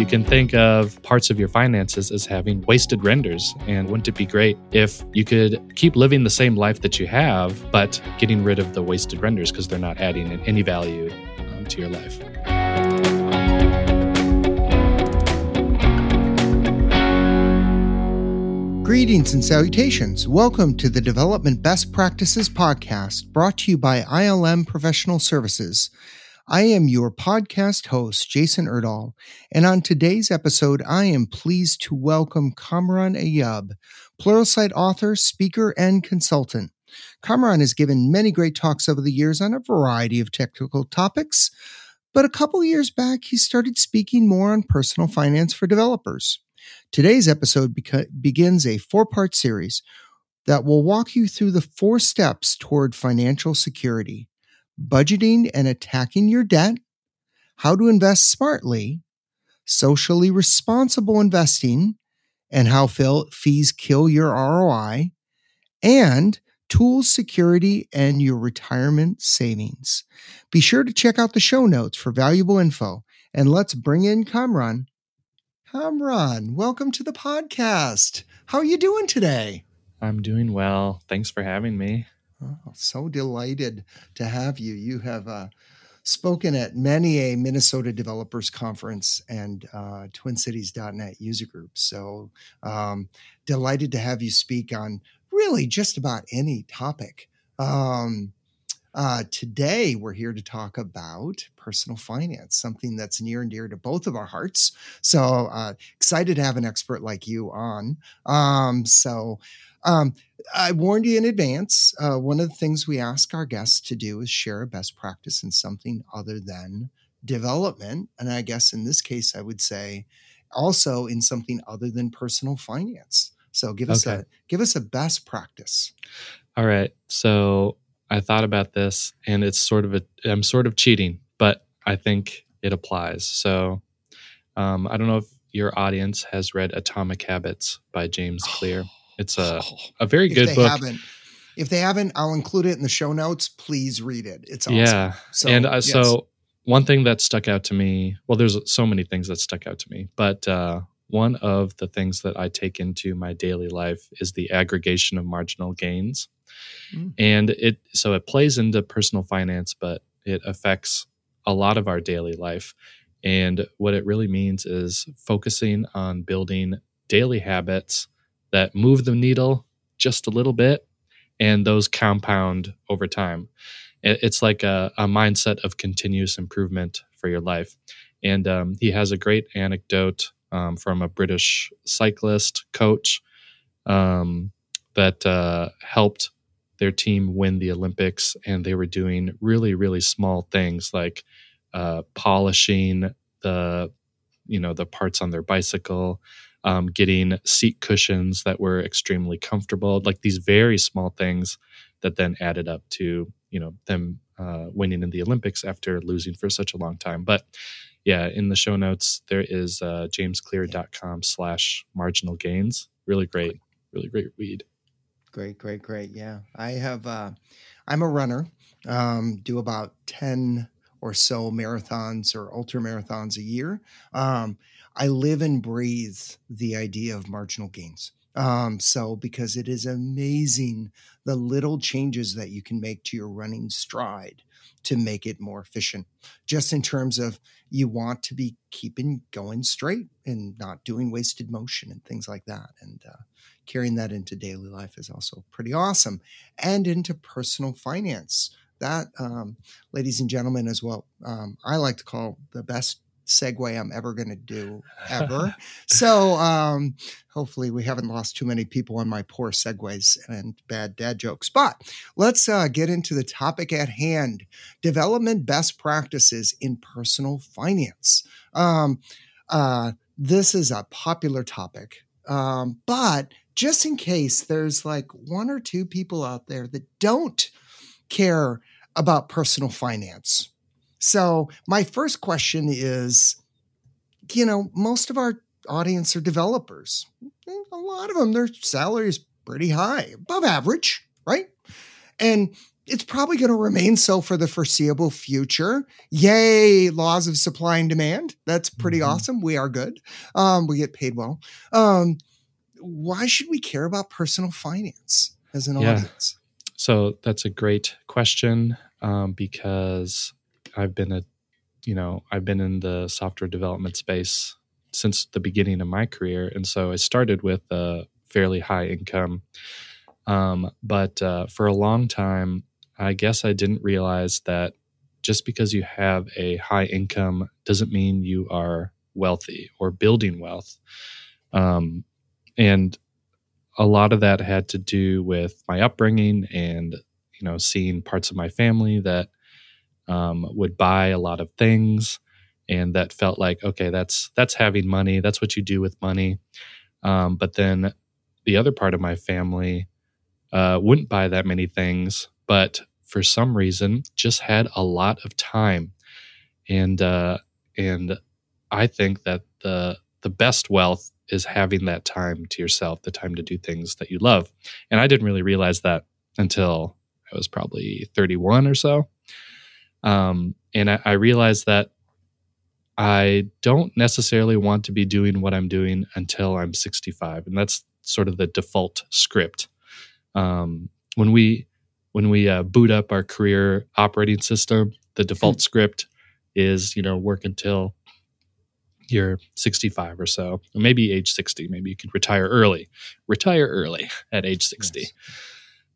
You can think of parts of your finances as having wasted renders. And wouldn't it be great if you could keep living the same life that you have, but getting rid of the wasted renders because they're not adding any value um, to your life? Greetings and salutations. Welcome to the Development Best Practices Podcast brought to you by ILM Professional Services. I am your podcast host, Jason Erdahl, and on today's episode, I am pleased to welcome Kamran Ayub, Pluralsight author, speaker, and consultant. Kamran has given many great talks over the years on a variety of technical topics, but a couple years back, he started speaking more on personal finance for developers. Today's episode beca- begins a four part series that will walk you through the four steps toward financial security budgeting and attacking your debt, how to invest smartly, socially responsible investing, and how fees kill your ROI, and tools, security, and your retirement savings. Be sure to check out the show notes for valuable info. And let's bring in Kamran Kamran, welcome to the podcast. How are you doing today? I'm doing well. Thanks for having me. Oh, so delighted to have you. You have uh, spoken at many a Minnesota Developers Conference and uh, TwinCities.net user group. So um, delighted to have you speak on really just about any topic. Um, uh, today, we're here to talk about personal finance, something that's near and dear to both of our hearts. So uh, excited to have an expert like you on. Um, so um, I warned you in advance. Uh, one of the things we ask our guests to do is share a best practice in something other than development. And I guess in this case, I would say also in something other than personal finance. So give us okay. a give us a best practice. All right. So I thought about this and it's sort of a, I'm sort of cheating, but I think it applies. So um, I don't know if your audience has read Atomic Habits by James Clear. It's a, a very if good book. Haven't, if they haven't, I'll include it in the show notes. Please read it. It's awesome. Yeah. So, and uh, yes. so one thing that stuck out to me, well, there's so many things that stuck out to me, but uh, one of the things that I take into my daily life is the aggregation of marginal gains. Mm. And it so it plays into personal finance, but it affects a lot of our daily life. And what it really means is focusing on building daily habits that move the needle just a little bit and those compound over time. It's like a, a mindset of continuous improvement for your life. And um, he has a great anecdote um, from a British cyclist coach um, that uh, helped their team win the Olympics, and they were doing really, really small things like uh, polishing the, you know, the parts on their bicycle, um, getting seat cushions that were extremely comfortable, like these very small things that then added up to, you know, them uh, winning in the Olympics after losing for such a long time. But yeah, in the show notes there is uh, jamesclear.com slash marginal gains. Really great, really great read. Great, great, great. Yeah. I have, uh, I'm a runner, um, do about 10 or so marathons or ultra marathons a year. Um, I live and breathe the idea of marginal gains. Um, so, because it is amazing the little changes that you can make to your running stride to make it more efficient, just in terms of you want to be keeping going straight and not doing wasted motion and things like that. And uh, carrying that into daily life is also pretty awesome and into personal finance. That, um, ladies and gentlemen, as well, um, I like to call the best segue I'm ever going to do ever. so um, hopefully we haven't lost too many people on my poor segues and bad dad jokes. But let's uh, get into the topic at hand: development best practices in personal finance. Um, uh, this is a popular topic, um, but just in case there's like one or two people out there that don't care about personal finance so, my first question is you know, most of our audience are developers. A lot of them, their salary is pretty high, above average, right? And it's probably going to remain so for the foreseeable future. Yay, laws of supply and demand. That's pretty mm-hmm. awesome. We are good. Um, we get paid well. Um, why should we care about personal finance as an yeah. audience? So that's a great question um, because I've been a, you know, I've been in the software development space since the beginning of my career, and so I started with a fairly high income. Um, but uh, for a long time, I guess I didn't realize that just because you have a high income doesn't mean you are wealthy or building wealth. Um, and a lot of that had to do with my upbringing and you know seeing parts of my family that um, would buy a lot of things and that felt like okay that's that's having money that's what you do with money. Um, but then the other part of my family uh, wouldn't buy that many things but for some reason just had a lot of time. And uh, and i think that the the best wealth is having that time to yourself the time to do things that you love. And i didn't really realize that until i was probably 31 or so um, and I, I realized that i don't necessarily want to be doing what i'm doing until i'm 65 and that's sort of the default script um, when we when we uh, boot up our career operating system, the default mm. script is you know work until you're 65 or so, or maybe age 60. Maybe you could retire early. Retire early at age 60. Yes.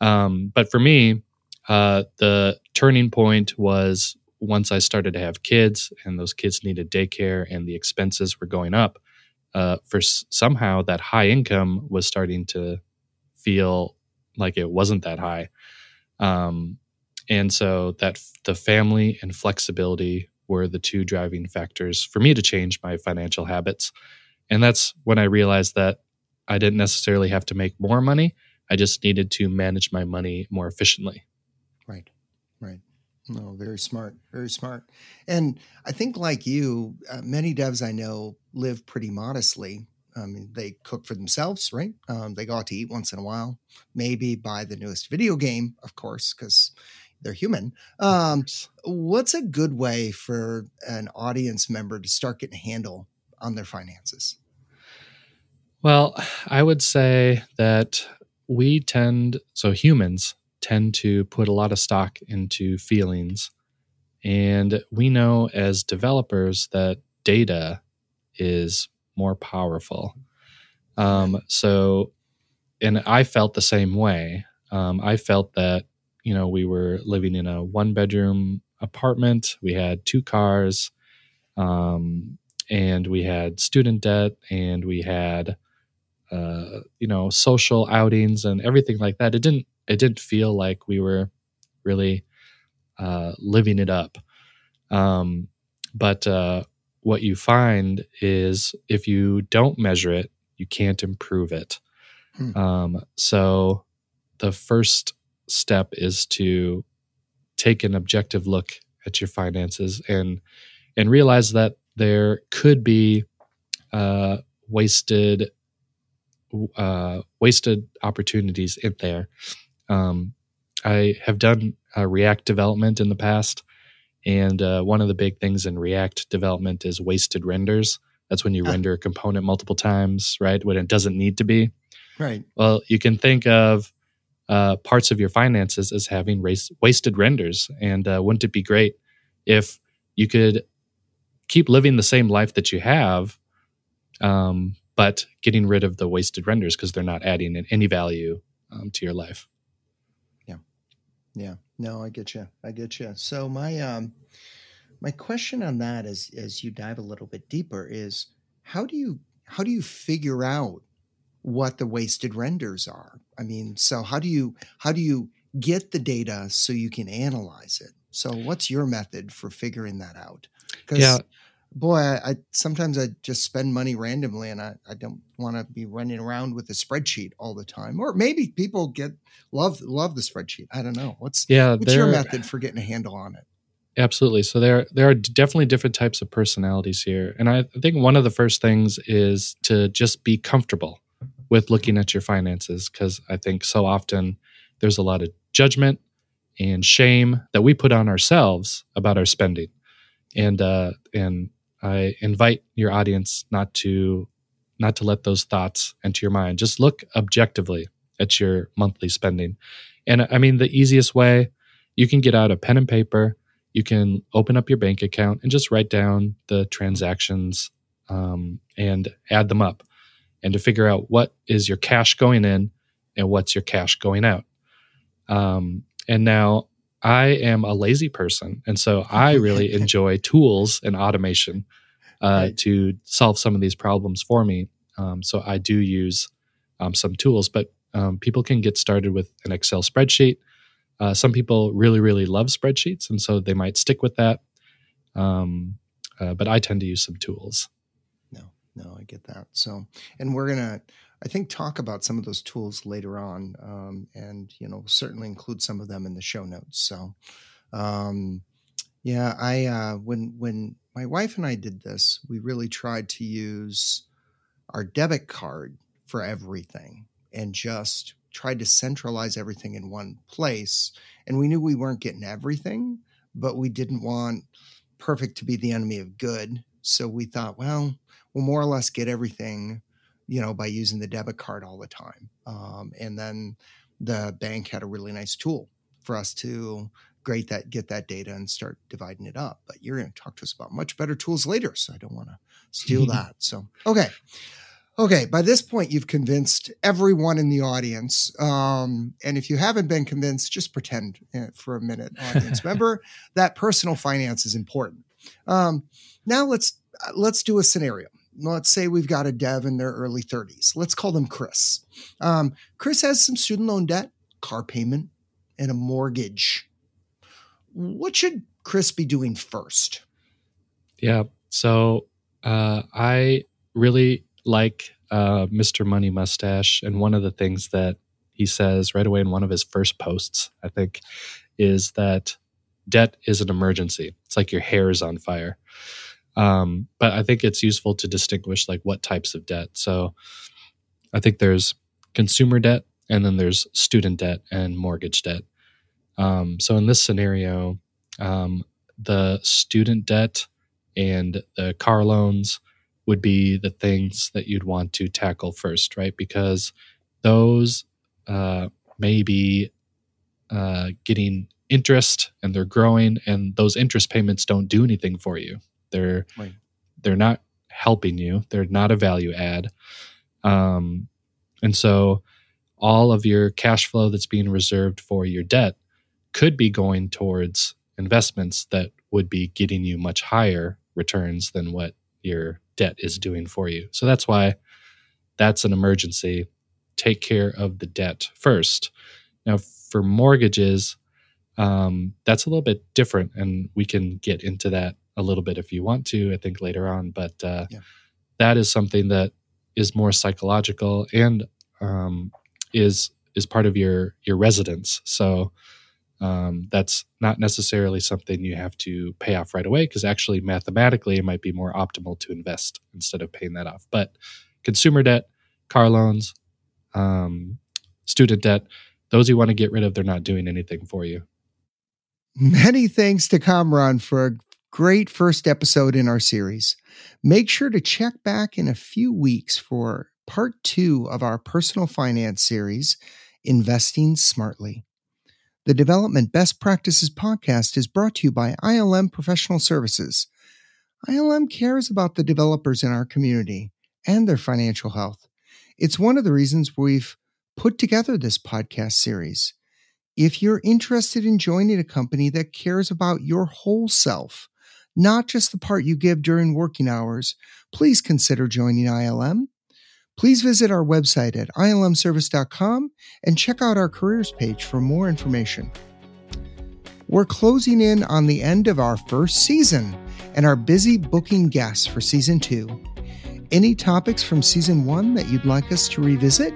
Um, but for me, uh, the turning point was once I started to have kids, and those kids needed daycare, and the expenses were going up. Uh, for s- somehow that high income was starting to feel like it wasn't that high. Um, and so that the family and flexibility were the two driving factors for me to change my financial habits. And that's when I realized that I didn't necessarily have to make more money. I just needed to manage my money more efficiently. Right, right. No, very smart, very smart. And I think, like you, uh, many devs I know live pretty modestly. I mean, they cook for themselves, right? Um, they go out to eat once in a while, maybe buy the newest video game, of course, because they're human. Um, what's a good way for an audience member to start getting a handle on their finances? Well, I would say that we tend, so humans tend to put a lot of stock into feelings. And we know as developers that data is more powerful. Um, so, and I felt the same way. Um, I felt that you know, we were living in a one bedroom apartment. We had two cars, um, and we had student debt, and we had, uh, you know, social outings and everything like that. It didn't. It didn't feel like we were really uh, living it up. Um, but uh, what you find is if you don't measure it, you can't improve it. Hmm. Um, so the first step is to take an objective look at your finances and and realize that there could be uh, wasted uh, wasted opportunities in there. Um, I have done uh, React development in the past, and uh, one of the big things in React development is wasted renders. That's when you ah. render a component multiple times, right? When it doesn't need to be. Right. Well, you can think of uh, parts of your finances as having race, wasted renders. And uh, wouldn't it be great if you could keep living the same life that you have, um, but getting rid of the wasted renders because they're not adding any value um, to your life? Yeah. No, I get you. I get you. So my um, my question on that is, as you dive a little bit deeper, is how do you how do you figure out what the wasted renders are. I mean, so how do you how do you get the data so you can analyze it? So what's your method for figuring that out? Because yeah. Boy, I, I, sometimes I just spend money randomly and I, I don't want to be running around with a spreadsheet all the time. Or maybe people get love love the spreadsheet. I don't know. What's yeah, what's your method for getting a handle on it? Absolutely. So there there are definitely different types of personalities here. And I think one of the first things is to just be comfortable with looking at your finances because I think so often there's a lot of judgment and shame that we put on ourselves about our spending. And uh, and I invite your audience not to not to let those thoughts enter your mind. Just look objectively at your monthly spending. And I mean, the easiest way you can get out a pen and paper, you can open up your bank account and just write down the transactions um, and add them up and to figure out what is your cash going in and what's your cash going out. Um, and now I am a lazy person. And so I really enjoy tools and automation uh, right. to solve some of these problems for me. Um, so I do use um, some tools, but um, people can get started with an Excel spreadsheet. Uh, some people really, really love spreadsheets, and so they might stick with that. Um, uh, but I tend to use some tools. No, no, I get that. So, and we're gonna I think talk about some of those tools later on, um, and you know certainly include some of them in the show notes. So, um, yeah, I uh, when when my wife and I did this, we really tried to use our debit card for everything and just tried to centralize everything in one place. And we knew we weren't getting everything, but we didn't want perfect to be the enemy of good. So we thought, well, we'll more or less get everything you know, by using the debit card all the time. Um, and then the bank had a really nice tool for us to great that get that data and start dividing it up. But you're going to talk to us about much better tools later, so I don't want to steal that. So okay. Okay, by this point, you've convinced everyone in the audience. Um, and if you haven't been convinced, just pretend eh, for a minute, audience. Remember that personal finance is important. Um, now let's let's do a scenario let's say we've got a dev in their early 30s. Let's call them Chris. Um, Chris has some student loan debt, car payment, and a mortgage. What should Chris be doing first? Yeah. So uh, I really like uh, Mr. Money Mustache. And one of the things that he says right away in one of his first posts, I think, is that debt is an emergency. It's like your hair is on fire. Um, but I think it's useful to distinguish like what types of debt. So I think there's consumer debt and then there's student debt and mortgage debt. Um, so in this scenario, um, the student debt and the car loans would be the things that you'd want to tackle first, right? Because those uh, may be uh, getting interest and they're growing, and those interest payments don't do anything for you. They're right. they're not helping you. They're not a value add. Um, and so all of your cash flow that's being reserved for your debt could be going towards investments that would be getting you much higher returns than what your debt is doing for you. So that's why that's an emergency. Take care of the debt first. Now, for mortgages, um, that's a little bit different, and we can get into that a little bit if you want to, I think later on. But uh, yeah. that is something that is more psychological and um, is is part of your your residence. So um, that's not necessarily something you have to pay off right away because actually mathematically it might be more optimal to invest instead of paying that off. But consumer debt, car loans, um, student debt, those you want to get rid of, they're not doing anything for you. Many thanks to Kamran for Great first episode in our series. Make sure to check back in a few weeks for part two of our personal finance series, Investing Smartly. The Development Best Practices podcast is brought to you by ILM Professional Services. ILM cares about the developers in our community and their financial health. It's one of the reasons we've put together this podcast series. If you're interested in joining a company that cares about your whole self, not just the part you give during working hours, please consider joining ILM. Please visit our website at ilmservice.com and check out our careers page for more information. We're closing in on the end of our first season and are busy booking guests for season two. Any topics from season one that you'd like us to revisit?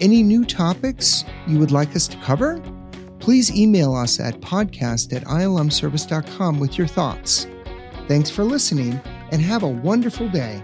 Any new topics you would like us to cover? Please email us at podcast at ilmservice.com with your thoughts. Thanks for listening and have a wonderful day.